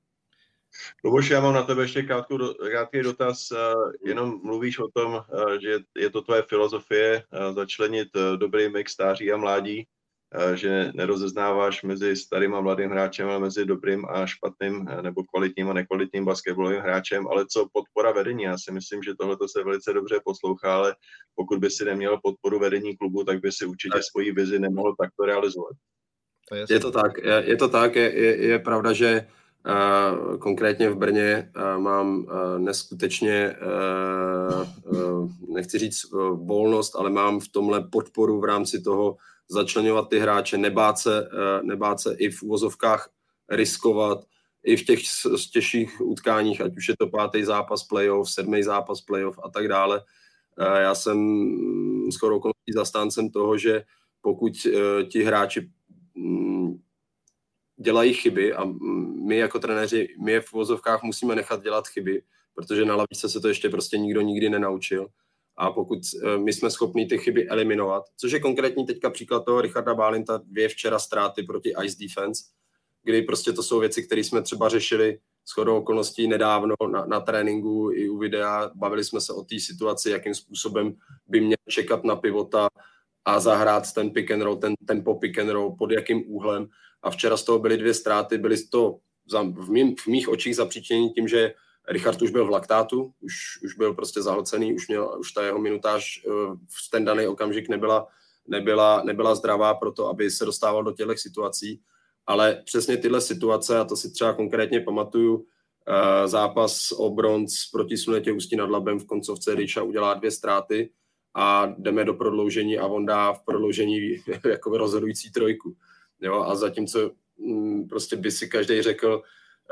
Luboš, já mám na tebe ještě krátkou, krátký dotaz. Jenom mluvíš o tom, že je to tvoje filozofie začlenit dobrý mix stáří a mládí že nerozeznáváš mezi starým a mladým hráčem, ale mezi dobrým a špatným nebo kvalitním a nekvalitním basketbalovým hráčem, ale co podpora vedení. Já si myslím, že tohle se velice dobře poslouchá, ale pokud by si neměl podporu vedení klubu, tak by si určitě svoji vizi nemohl takto realizovat. Je to tak, je, je to tak, je, je, je pravda, že Uh, konkrétně v Brně uh, mám uh, neskutečně, nechci říct volnost, ale mám v tomhle podporu v rámci toho začlenovat ty hráče, nebát se, eh, nebát se i v uvozovkách riskovat, i v těch těžších utkáních, ať už je to pátý zápas playoff, sedmý zápas playoff a tak dále. Eh, já jsem skoro okolností zastáncem toho, že pokud eh, ti hráči mm, dělají chyby a my jako trenéři, my je v vozovkách musíme nechat dělat chyby, protože na lavice se to ještě prostě nikdo nikdy nenaučil. A pokud eh, my jsme schopni ty chyby eliminovat, což je konkrétní teďka příklad toho Richarda Bálinta, dvě včera ztráty proti Ice Defense, kdy prostě to jsou věci, které jsme třeba řešili s chodou okolností nedávno na, na tréninku i u videa. Bavili jsme se o té situaci, jakým způsobem by měl čekat na pivota a zahrát ten pick and roll, ten tempo pick and roll, pod jakým úhlem. A včera z toho byly dvě ztráty, byly to za, v, mým, v mých očích zapříčení tím, že Richard už byl v laktátu, už, už byl prostě zahlcený, už, měl, už ta jeho minutáž eh, v ten daný okamžik nebyla, nebyla, nebyla zdravá pro to, aby se dostával do těchto situací. Ale přesně tyhle situace, a to si třeba konkrétně pamatuju, eh, zápas o bronz proti Slunetě Ústí nad Labem v koncovce Riča udělá dvě ztráty a jdeme do prodloužení a on dá v prodloužení (laughs) jako rozhodující trojku. Jo? A zatímco mm, prostě by si každý řekl,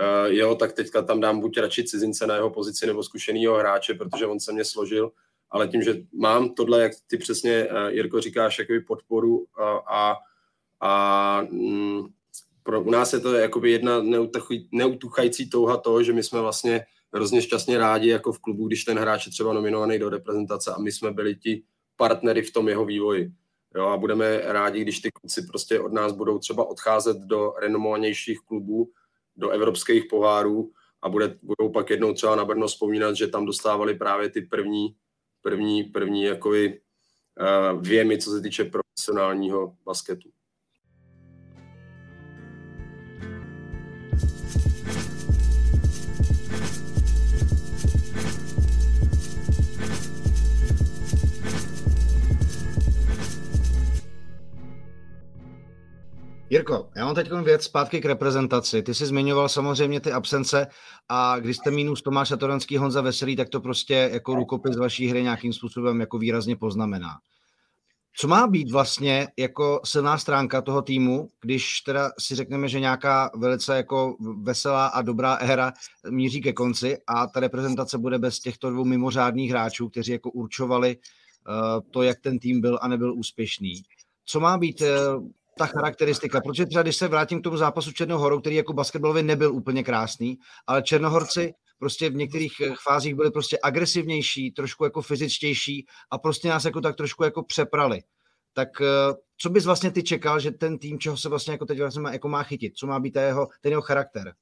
uh, jo, tak teďka tam dám buď radši cizince na jeho pozici nebo zkušenýho hráče, protože on se mě složil, ale tím, že mám tohle, jak ty přesně, uh, Jirko, říkáš, jakoby podporu uh, a, a mm, pro, u nás je to jakoby jedna neutuchající touha toho, že my jsme vlastně hrozně šťastně rádi jako v klubu, když ten hráč je třeba nominovaný do reprezentace a my jsme byli ti partnery v tom jeho vývoji. Jo, a budeme rádi, když ty kluci prostě od nás budou třeba odcházet do renomovanějších klubů, do evropských pohárů a bude, budou pak jednou třeba na Brno vzpomínat, že tam dostávali právě ty první, první, první jakoby, uh, věmy, co se týče profesionálního basketu. Jirko, já mám teď věc zpátky k reprezentaci. Ty jsi zmiňoval samozřejmě ty absence a když jste minus Tomáš Toranský, Honza Veselý, tak to prostě jako rukopis vaší hry nějakým způsobem jako výrazně poznamená. Co má být vlastně jako silná stránka toho týmu, když teda si řekneme, že nějaká velice jako veselá a dobrá éra míří ke konci a ta reprezentace bude bez těchto dvou mimořádných hráčů, kteří jako určovali uh, to, jak ten tým byl a nebyl úspěšný. Co má být uh, ta charakteristika, protože třeba když se vrátím k tomu zápasu Černohorou, který jako basketbalově nebyl úplně krásný, ale Černohorci prostě v některých eh, fázích byli prostě agresivnější, trošku jako fyzičtější a prostě nás jako tak trošku jako přeprali. Tak eh, co bys vlastně ty čekal, že ten tým, čeho se vlastně jako teď vlastně má, jako má chytit, co má být jeho, ten jeho charakter?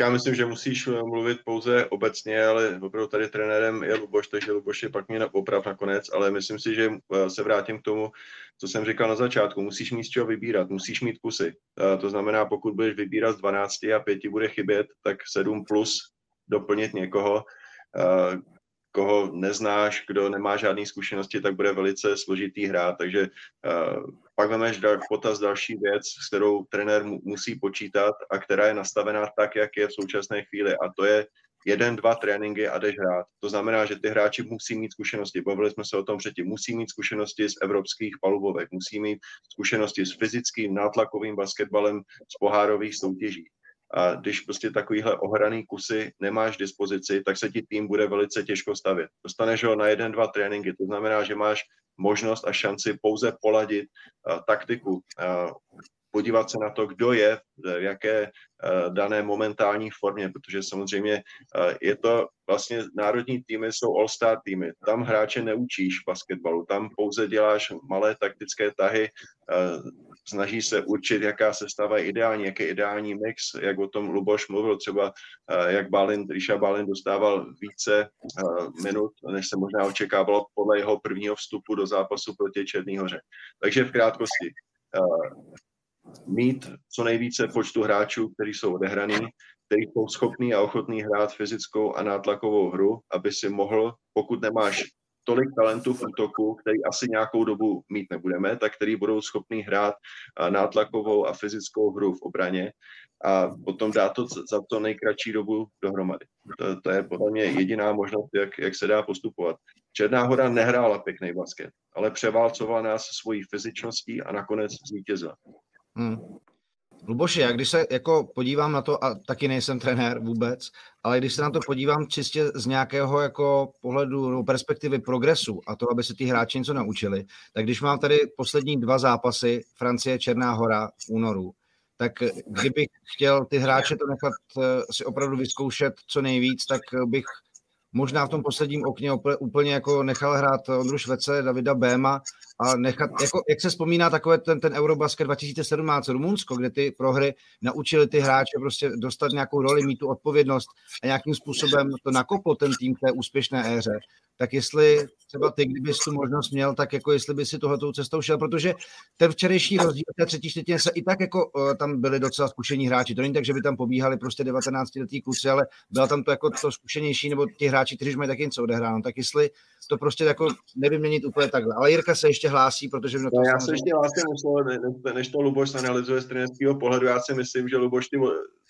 Já myslím, že musíš eh, mluvit pouze obecně, ale opravdu tady trenérem je Luboš, takže Luboš je pak mě oprav nakonec, ale myslím si, že eh, se vrátím k tomu, co jsem říkal na začátku. Musíš mít z čeho vybírat, musíš mít kusy. Eh, to znamená, pokud budeš vybírat z 12 a 5 bude chybět, tak 7 plus doplnit někoho, koho neznáš, kdo nemá žádné zkušenosti, tak bude velice složitý hrát. Takže uh, pak vemeš potaz další věc, s kterou trenér mu, musí počítat a která je nastavená tak, jak je v současné chvíli. A to je jeden, dva tréninky a jdeš hrát. To znamená, že ty hráči musí mít zkušenosti. Bavili jsme se o tom předtím. Musí mít zkušenosti z evropských palubovek, musí mít zkušenosti s fyzickým nátlakovým basketbalem z pohárových soutěží. A když prostě takovýhle ohraný kusy nemáš dispozici, tak se ti tým bude velice těžko stavět. Dostaneš ho na jeden, dva tréninky, to znamená, že máš možnost a šanci pouze poladit uh, taktiku, uh, podívat se na to, kdo je v jaké uh, dané momentální formě, protože samozřejmě je to vlastně národní týmy jsou all-star týmy. Tam hráče neučíš basketbalu, tam pouze děláš malé taktické tahy, snaží se určit, jaká sestava je ideální, jaký je ideální mix, jak o tom Luboš mluvil, třeba jak Balin, Ríša Balin dostával více minut, než se možná očekávalo podle jeho prvního vstupu do zápasu proti Černý hoře. Takže v krátkosti, mít co nejvíce počtu hráčů, kteří jsou odehraní, kteří jsou schopní a ochotní hrát fyzickou a nátlakovou hru, aby si mohl, pokud nemáš tolik talentů v útoku, který asi nějakou dobu mít nebudeme, tak který budou schopní hrát nátlakovou a fyzickou hru v obraně a potom dát to za to nejkratší dobu dohromady. To, to je podle mě jediná možnost, jak, jak se dá postupovat. Černá hora nehrála pěkný basket, ale převálcovala nás svojí fyzičností a nakonec zvítězila. Hmm. Luboši, já když se jako podívám na to, a taky nejsem trenér vůbec, ale když se na to podívám čistě z nějakého jako pohledu nebo perspektivy progresu a to, aby se ty hráči něco naučili, tak když mám tady poslední dva zápasy, Francie, Černá hora v únoru, tak kdybych chtěl ty hráče to nechat si opravdu vyzkoušet co nejvíc, tak bych možná v tom posledním okně úplně jako nechal hrát Ondru Švece, Davida Béma a nechat, jako, jak se vzpomíná takové ten, ten Eurobasket 2017 Rumunsko, kde ty prohry naučili ty hráče prostě dostat nějakou roli, mít tu odpovědnost a nějakým způsobem to nakoplo ten tým té úspěšné éře, tak jestli třeba ty, kdybys tu možnost měl, tak jako jestli by si tohoto cestou šel, protože ten včerejší rozdíl té třetí čtvrtině se i tak jako uh, tam byli docela zkušení hráči. To není tak, že by tam pobíhali prostě 19 letý kluci, ale byla tam to jako to zkušenější, nebo ti hráči, kteří mají taky něco odehráno. Tak jestli to prostě jako nevyměnit úplně takhle. Ale Jirka se ještě hlásí, protože... No to já se ještě hlásím, než, než, než to Luboš analyzuje z trenerského pohledu. Já si myslím, že Luboš ty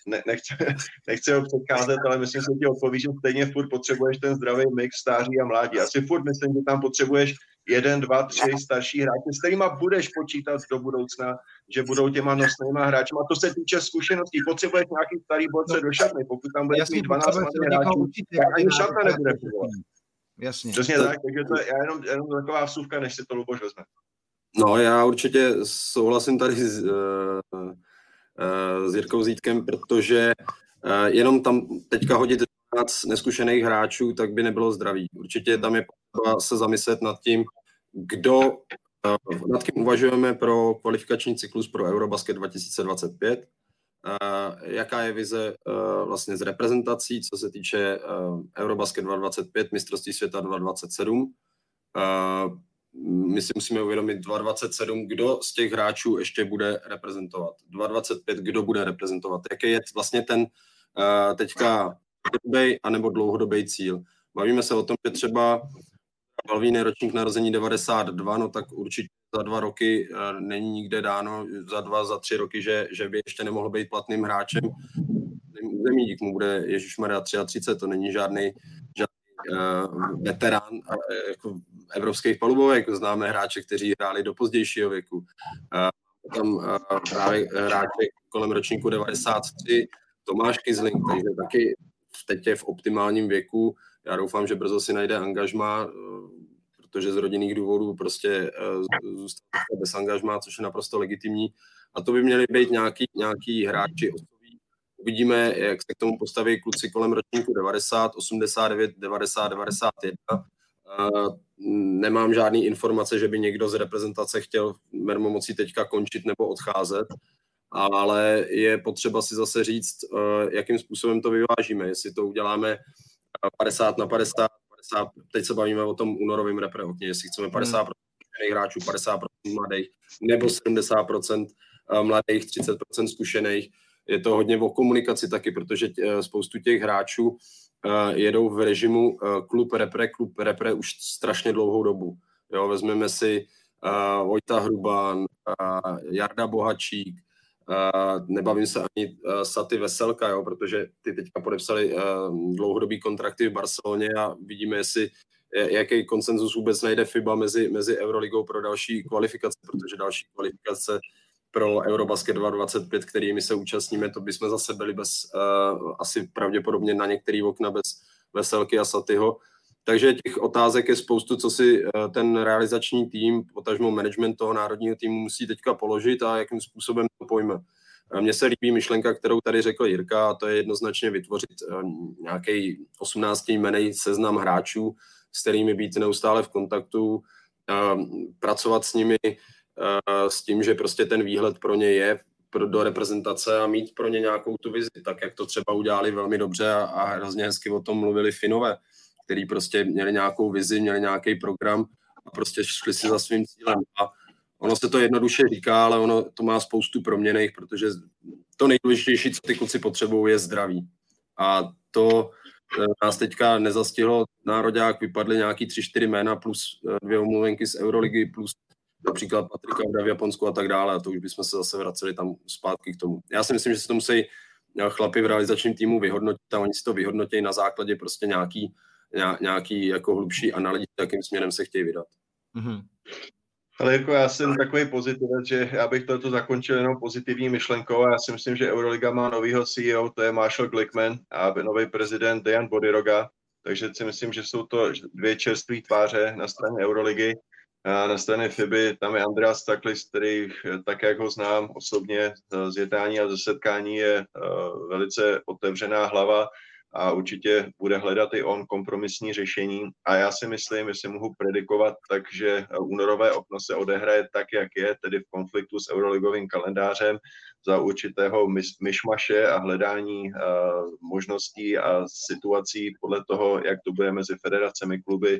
ne, nechce, (laughs) nechce ho předcházet, ale myslím, že ti odpoví, že stejně furt potřebuješ ten zdravý mix stáří a mládí. Asi furt myslím, že tam potřebuješ jeden, dva, tři starší hráče, s kterými budeš počítat do budoucna, že budou těma nosnýma hráči. A to se týče zkušeností. Potřebuješ nějaký starý bodce no, do šatny. Pokud tam bude mít 12 hráčů, tak ani šatna nebude fungovat. Jasně. Přesně tak, takže to je jenom, jenom taková vsuvka, než si to Luboš vezme. No, já určitě souhlasím tady s, uh, s Jirkou Zítkem, protože eh, jenom tam teďka hodit 12 neskušených hráčů, tak by nebylo zdravý. Určitě tam je potřeba se zamyslet nad tím, kdo, eh, nad kým uvažujeme pro kvalifikační cyklus pro Eurobasket 2025, jaká je vize vlastně z reprezentací, co se týče Eurobasket 2025, mistrovství světa 2027, my si musíme uvědomit 2.27, kdo z těch hráčů ještě bude reprezentovat. 2.25, kdo bude reprezentovat. Jaký je vlastně ten teďka dlouhodobý anebo dlouhodobý cíl. Bavíme se o tom, že třeba Balvín je ročník narození 92, no tak určitě za dva roky uh, není nikde dáno, za dva, za tři roky, že, že by ještě nemohl být platným hráčem. Zemí dík mu bude Ježíš Maria 33, to není žádný, žádný uh, veterán, uh, jako evropských palubovek, známe hráče, kteří hráli do pozdějšího věku. Tam právě hráče kolem ročníku 93, Tomáš Kizling, takže taky teď je v optimálním věku. Já doufám, že brzo si najde angažma, protože z rodinných důvodů prostě zůstává bez angažma, což je naprosto legitimní. A to by měly být nějaký, nějaký hráči osoví. Uvidíme, jak se k tomu postaví kluci kolem ročníku 90, 89, 90, 91 nemám žádný informace, že by někdo z reprezentace chtěl mermomocí teďka končit nebo odcházet, ale je potřeba si zase říct, eh, jakým způsobem to vyvážíme. Jestli to uděláme 50 na 50, 50 teď se bavíme o tom únorovém repre jestli chceme 50% hmm. hráčů, 50% mladých, nebo 70% eh, mladých, 30% zkušených. Je to hodně o komunikaci taky, protože tě, spoustu těch hráčů jedou v režimu klub repre, klub repre už strašně dlouhou dobu. Jo, vezmeme si uh, Vojta Hruban, uh, Jarda Bohačík, uh, nebavím se ani uh, Saty Veselka, jo, protože ty teďka podepsali uh, dlouhodobý kontrakty v Barceloně a vidíme, jestli jaký konsenzus vůbec najde FIBA mezi, mezi Euroligou pro další kvalifikace, protože další kvalifikace pro Eurobasket 2025, který my se účastníme, to bychom zase byli bez, uh, asi pravděpodobně na některý okna bez Veselky a Satyho. Takže těch otázek je spoustu, co si uh, ten realizační tým, potažmo management toho národního týmu musí teďka položit a jakým způsobem to pojme. Mně se líbí myšlenka, kterou tady řekl Jirka, a to je jednoznačně vytvořit nějaký 18 jmenej seznam hráčů, s kterými být neustále v kontaktu, pracovat s nimi, Eh, s tím, že prostě ten výhled pro ně je do reprezentace a mít pro ně nějakou tu vizi, tak jak to třeba udělali velmi dobře a, a hrozně hezky o tom mluvili Finové, který prostě měli nějakou vizi, měli nějaký program a prostě šli si za svým cílem. A ono se to jednoduše říká, ale ono to má spoustu proměných, protože to nejdůležitější, co ty kluci potřebují, je zdraví. A to eh, nás teďka nezastihlo národák, vypadly nějaký tři, čtyři jména plus eh, dvě omluvenky z Euroligy plus například Patrika v Japonsku a tak dále, a to už bychom se zase vraceli tam zpátky k tomu. Já si myslím, že se to musí eh, chlapi v realizačním týmu vyhodnotit a oni si to vyhodnotí na základě prostě nějaký, nějaký jako hlubší analýzy, jakým směrem se chtějí vydat. Mm-hmm. Ale jako já jsem takový pozitivec, že já bych toto zakončil jenom pozitivní myšlenkou a já si myslím, že Euroliga má novýho CEO, to je Marshall Glickman a nový prezident Dejan Bodiroga, takže si myslím, že jsou to dvě čerstvé tváře na straně Euroligy na straně FIBY, tam je Andreas Taklis, který tak, jak ho znám osobně z jednání a ze setkání, je velice otevřená hlava a určitě bude hledat i on kompromisní řešení. A já si myslím, jestli mohu predikovat, takže únorové okno se odehraje tak, jak je, tedy v konfliktu s euroligovým kalendářem za určitého myšmaše a hledání uh, možností a situací podle toho, jak to bude mezi federacemi, kluby,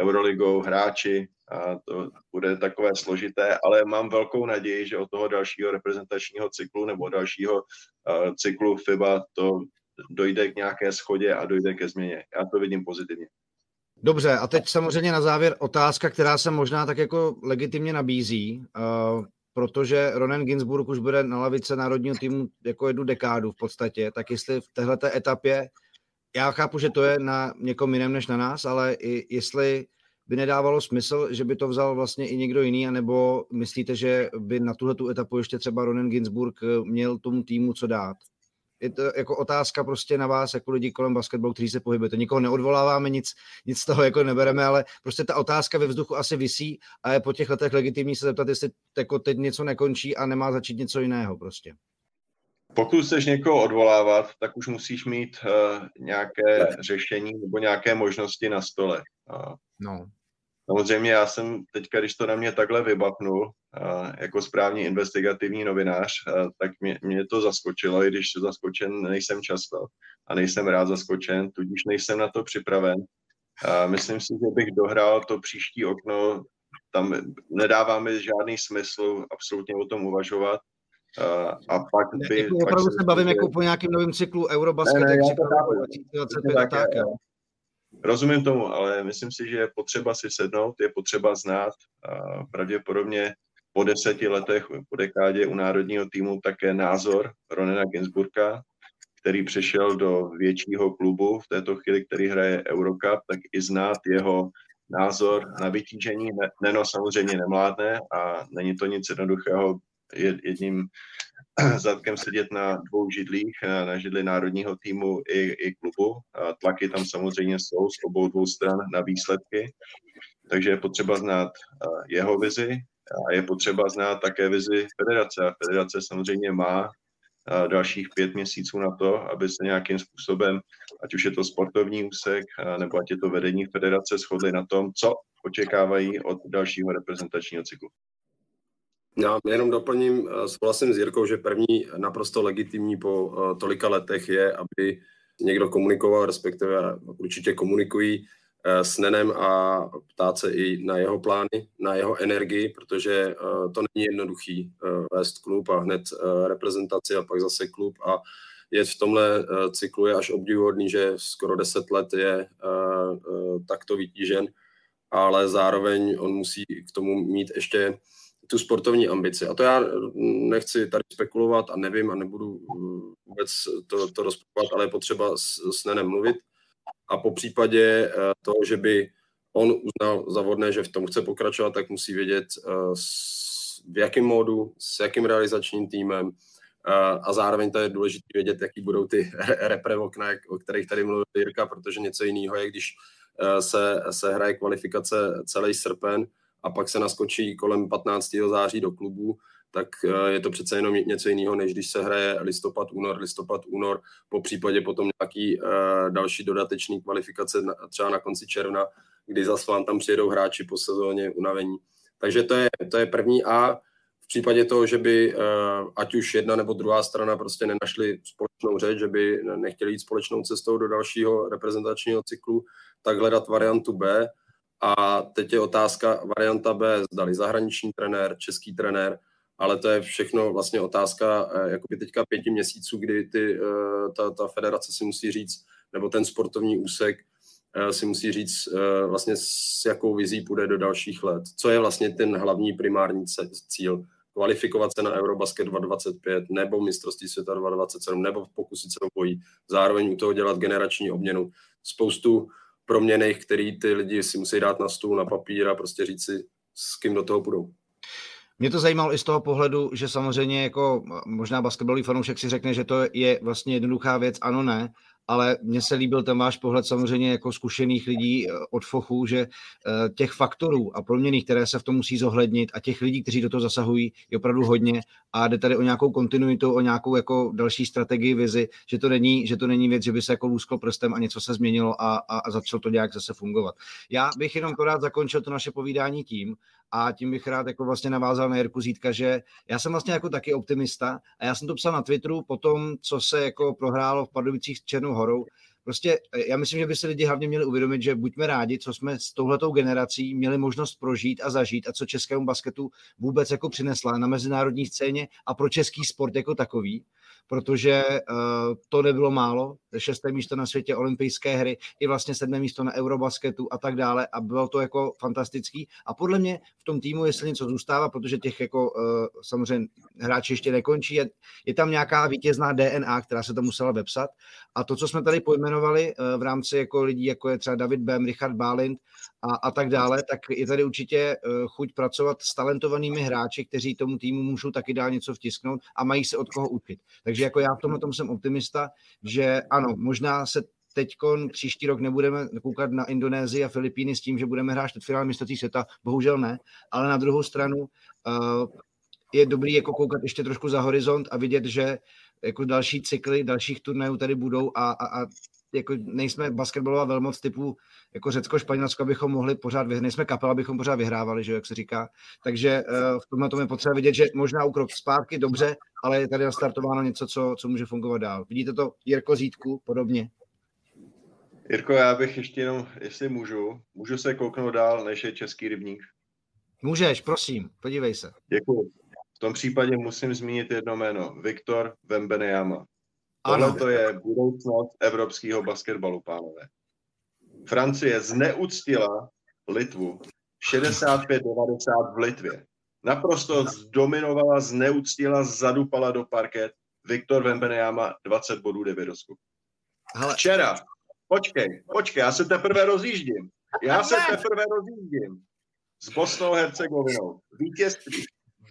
Euroligou, hráči. A to bude takové složité, ale mám velkou naději, že od toho dalšího reprezentačního cyklu nebo dalšího uh, cyklu FIBA to dojde k nějaké schodě a dojde ke změně. Já to vidím pozitivně. Dobře, a teď samozřejmě na závěr otázka, která se možná tak jako legitimně nabízí, uh, protože Ronen Ginsburg už bude na lavice národního týmu jako jednu dekádu v podstatě, tak jestli v této etapě, já chápu, že to je na někom jiném než na nás, ale i jestli by nedávalo smysl, že by to vzal vlastně i někdo jiný, anebo myslíte, že by na tuhle etapu ještě třeba Ronen Ginsburg měl tomu týmu co dát? Je to jako otázka prostě na vás, jako lidi kolem basketbalu, kteří se pohybujete. Nikoho neodvoláváme, nic, nic z toho jako nebereme, ale prostě ta otázka ve vzduchu asi visí a je po těch letech legitimní se zeptat, jestli jako teď něco nekončí a nemá začít něco jiného prostě. Pokud chceš někoho odvolávat, tak už musíš mít uh, nějaké řešení nebo nějaké možnosti na stole. Uh, no. Samozřejmě já jsem teďka, když to na mě takhle vybapnul, jako správný investigativní novinář, tak mě, mě to zaskočilo, i když zaskočen nejsem často a nejsem rád zaskočen, tudíž nejsem na to připraven. Myslím si, že bych dohrál to příští okno, tam nedává mi žádný smysl absolutně o tom uvažovat. A pak by... Jako opravdu se bavím jako po nějakém novém cyklu Eurobasket, ne, ne, 2025 a tak, jo. Rozumím tomu, ale myslím si, že je potřeba si sednout, je potřeba znát a pravděpodobně po deseti letech, po dekádě u národního týmu také názor Ronena Ginsburka, který přešel do většího klubu v této chvíli, který hraje Eurocup, tak i znát jeho názor na vytížení. Neno samozřejmě nemládne a není to nic jednoduchého jedním (clears throat) zadkem sedět na dvou židlích, na židli národního týmu i, i klubu. A tlaky tam samozřejmě jsou z obou dvou stran na výsledky, takže je potřeba znát jeho vizi a je potřeba znát také vizi federace. A federace samozřejmě má dalších pět měsíců na to, aby se nějakým způsobem, ať už je to sportovní úsek, nebo ať je to vedení federace, shodli na tom, co očekávají od dalšího reprezentačního cyklu. Já jenom doplním, eh, souhlasím s Jirkou, že první naprosto legitimní po eh, tolika letech je, aby někdo komunikoval, respektive určitě komunikují eh, s Nenem a ptát se i na jeho plány, na jeho energii, protože to není jednoduchý vést klub a hned reprezentaci a pak zase klub. A je v tomhle cyklu je až obdivuhodný, že skoro 10 let je takto vytížen, ale zároveň on musí k tomu mít ještě tu sportovní ambici. A to já nechci tady spekulovat a nevím a nebudu uh, vůbec to, to rozpakovat, ale je potřeba s, s Nenem mluvit. A po případě uh, toho, že by on uznal za že v tom chce pokračovat, tak musí vědět, uh, v jakém módu, s jakým realizačním týmem, a zároveň to je důležité vědět, jaký budou ty (laughs) repre okna, o kterých tady mluvil Jirka, protože něco jiného je, když se, se hraje kvalifikace celý srpen a pak se naskočí kolem 15. září do klubu, tak eh, je to přece jenom něco jiného, než když se hraje listopad, únor, listopad, únor, po případě potom nějaký uh, další dodatečný kvalifikace třeba na konci června, kdy zase vám tam přijedou hráči po sezóně unavení. Takže to je, to je první A. V případě toho, že by uh, ať už jedna nebo druhá strana prostě nenašli společnou řeč, že by nechtěli jít společnou cestou do dalšího reprezentačního cyklu, tak hledat variantu B, a teď je otázka varianta B, zdali zahraniční trenér, český trenér, ale to je všechno vlastně otázka eh, jakoby teďka pěti měsíců, kdy ty, eh, ta, ta federace si musí říct, nebo ten sportovní úsek eh, si musí říct vlastně s jakou vizí půjde do dalších let. Co je vlastně ten hlavní primární cíl? Kvalifikovat se na Eurobasket 2025 nebo mistrovství světa 2027 nebo pokusit se o bojí. Zároveň u toho dělat generační obměnu. Spoustu proměných, který ty lidi si musí dát na stůl, na papír a prostě říct si, s kým do toho půjdou. Mě to zajímalo i z toho pohledu, že samozřejmě jako možná basketbalový fanoušek si řekne, že to je vlastně jednoduchá věc, ano, ne, ale mně se líbil ten váš pohled samozřejmě jako zkušených lidí eh, od Fochu, že eh, těch faktorů a proměných, které se v tom musí zohlednit a těch lidí, kteří do toho zasahují, je opravdu hodně a jde tady o nějakou kontinuitu, o nějakou jako další strategii, vizi, že to není, že to není věc, že by se jako lůsklo prstem a něco se změnilo a, a, a začalo to nějak zase fungovat. Já bych jenom to rád zakončil to naše povídání tím, a tím bych rád jako vlastně navázal na Jirku Zítka, že já jsem vlastně jako taky optimista a já jsem to psal na Twitteru po tom, co se jako prohrálo v Pardubicích s Černou horou, Prostě eh, já myslím, že by si lidi hlavně měli uvědomit, že buďme rádi, co jsme s touhletou generací měli možnost prožít a zažít a co českému basketu vůbec jako přinesla na mezinárodní scéně a pro český sport jako takový protože uh, to nebylo málo. Šesté místo na světě, olympijské hry, i vlastně sedmé místo na Eurobasketu a tak dále a bylo to jako fantastický. A podle mě v tom týmu, jestli něco zůstává, protože těch jako uh, samozřejmě hráči ještě nekončí, je, je tam nějaká vítězná DNA, která se to musela vepsat. A to, co jsme tady pojmenovali uh, v rámci jako lidí, jako je třeba David Bem, Richard Bálint a, a tak dále, tak je tady určitě chuť pracovat s talentovanými hráči, kteří tomu týmu můžou taky dál něco vtisknout a mají se od koho učit. Takže jako já v tomhle tom jsem optimista, že ano, možná se teď příští rok nebudeme koukat na Indonésii a Filipíny s tím, že budeme hrát finále mistrovství světa, bohužel ne, ale na druhou stranu uh, je dobrý jako koukat ještě trošku za horizont a vidět, že jako další cykly dalších turnajů tady budou a, a, a jako nejsme basketbalová velmoc typu jako Řecko, Španělsko, abychom mohli pořád vyhrát, nejsme kapela, abychom pořád vyhrávali, že jak se říká. Takže uh, v tomhle tom je potřeba vidět, že možná ukrok zpátky, dobře, ale je tady nastartováno něco, co, co může fungovat dál. Vidíte to Jirko Zítku podobně? Jirko, já bych ještě jenom, jestli můžu, můžu se kouknout dál, než je český rybník. Můžeš, prosím, podívej se. Děkuji. V tom případě musím zmínit jedno jméno. Viktor Vembenejama. Tohle to je budoucnost evropského basketbalu, pánové. Francie zneuctila Litvu 65-90 v Litvě. Naprosto zdominovala, zneuctila, zadupala do parket. Viktor Vembenejama 20 bodů, 9 doskoků. Včera, počkej, počkej, já se teprve rozjíždím. Já se teprve rozjíždím. S Bosnou Hercegovinou. Vítězství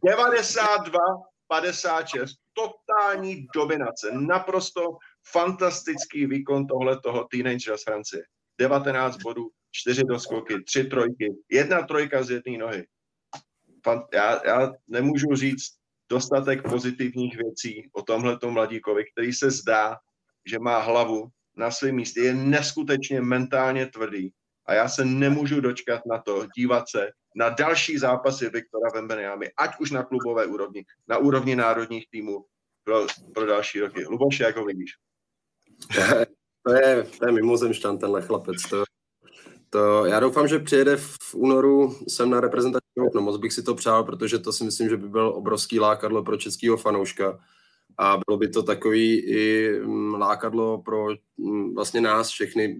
92 56, totální dominace, naprosto fantastický výkon tohle toho teenagera z Francie. 19 bodů, 4 doskoky, 3 trojky, jedna trojka z jedné nohy. Já, já nemůžu říct dostatek pozitivních věcí o tomhle mladíkovi, který se zdá, že má hlavu na svém místě, je neskutečně mentálně tvrdý a já se nemůžu dočkat na to, dívat se na další zápasy Viktora Vembenyámy, ať už na klubové úrovni, na úrovni národních týmů pro, pro další roky. Luboš, jak ho vidíš? (laughs) To je, to je mimozemšťan, tenhle chlapec. To, to, já doufám, že přijede v únoru sem na reprezentační okno. Moc bych si to přál, protože to si myslím, že by byl obrovský lákadlo pro českého fanouška. A bylo by to takový i mm, lákadlo pro mm, vlastně nás všechny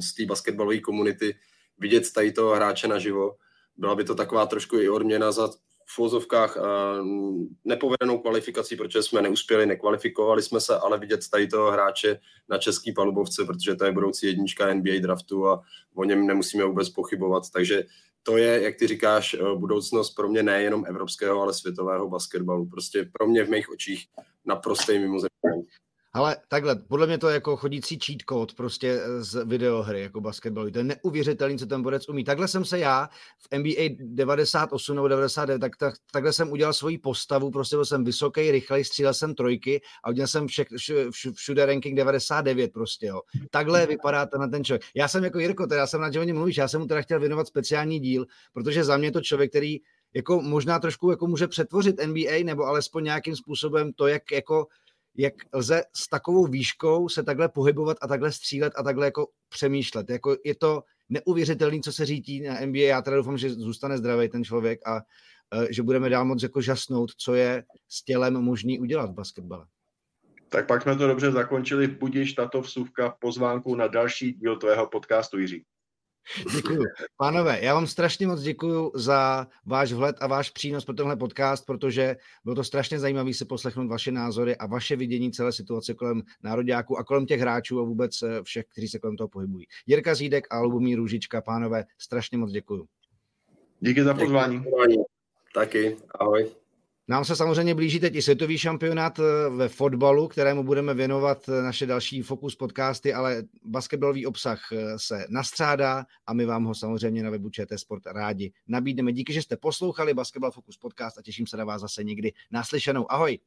z té basketbalové komunity vidět tady toho hráče naživo byla by to taková trošku i odměna za v vozovkách nepovedenou kvalifikací, protože jsme neuspěli, nekvalifikovali jsme se, ale vidět tady toho hráče na český palubovce, protože to je budoucí jednička NBA draftu a o něm nemusíme vůbec pochybovat. Takže to je, jak ty říkáš, budoucnost pro mě nejenom evropského, ale světového basketbalu. Prostě pro mě v mých očích naprostý mimozemský. Ale takhle, podle mě to je jako chodící cheat code prostě eh, z videohry, jako basketbalu. To je neuvěřitelný, co ten borec umí. Takhle jsem se já v NBA 98 nebo 99, tak, tak, takhle jsem udělal svoji postavu, prostě byl jsem vysoký, rychlej, střílel jsem trojky a udělal jsem vše, vš, všude ranking 99 prostě, jo. Takhle vypadá ten, ten člověk. Já jsem jako Jirko, teda jsem na že o něm mluvíš, já jsem mu teda chtěl věnovat speciální díl, protože za mě to člověk, který jako možná trošku jako může přetvořit NBA, nebo alespoň nějakým způsobem to, jak jako jak lze s takovou výškou se takhle pohybovat a takhle střílet a takhle jako přemýšlet. Jako je to neuvěřitelné, co se řídí na NBA. Já teda doufám, že zůstane zdravý ten člověk a uh, že budeme dál moc jako žasnout, co je s tělem možný udělat v basketbale. Tak pak jsme to dobře zakončili. Budíš tato vsuvka pozvánku na další díl tvého podcastu, Jiří. Děkuji. Pánové, já vám strašně moc děkuji za váš vhled a váš přínos pro tenhle podcast, protože bylo to strašně zajímavé si poslechnout vaše názory a vaše vidění celé situace kolem nároďáků a kolem těch hráčů a vůbec eh, všech, kteří se kolem toho pohybují. Jirka Zídek a Lubomír Růžička, pánové, strašně moc děkuji. Díky za pozvání. Taky, ahoj. Nám se samozřejmě blíží teď i světový šampionát eh, ve fotbalu, kterému budeme věnovat eh, naše další Focus podcasty, ale basketbalový obsah eh, se nastřádá a my vám ho samozřejmě na webu ČT Sport rádi nabídneme. Díky, že jste poslouchali Basketball Focus podcast a těším se na vás zase někdy naslyšenou. Ahoj!